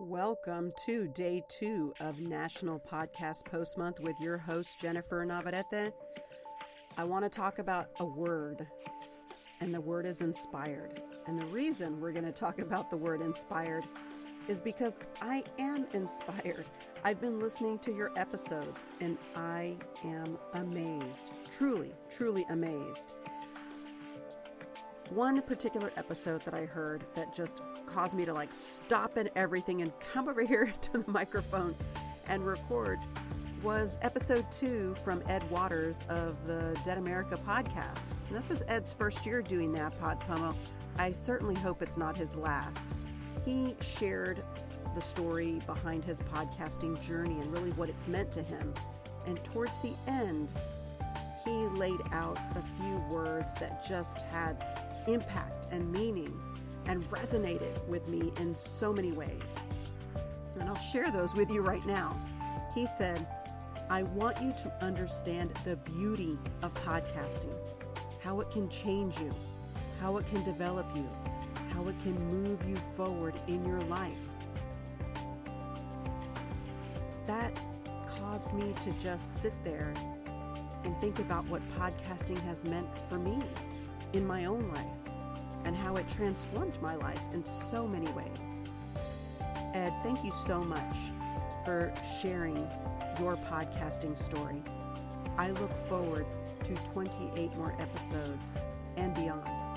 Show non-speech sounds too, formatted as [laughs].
Welcome to day two of National Podcast Post Month with your host, Jennifer Navarrete. I want to talk about a word, and the word is inspired. And the reason we're going to talk about the word inspired is because I am inspired. I've been listening to your episodes, and I am amazed. Truly, truly amazed. One particular episode that I heard that just caused me to like stop and everything and [laughs] come over here to the microphone and record was episode two from Ed Watters of the Dead America podcast. This is Ed's first year doing NaPodPoMo. I certainly hope it's not his last. He shared the story behind his podcasting journey and really what it's meant to him. And towards the end, he laid out a few words that just had impact and meaning and resonated with me in so many ways. And I'll share those with you right now. He said, I want you to understand the beauty of podcasting, how it can change you, how it can develop you, how it can move you forward in your life. That caused me to just sit there and think about what podcasting has meant for me in my own life and how it transformed my life in so many ways. Ed, thank you so much for sharing your podcasting story. I look forward to 28 more episodes and beyond.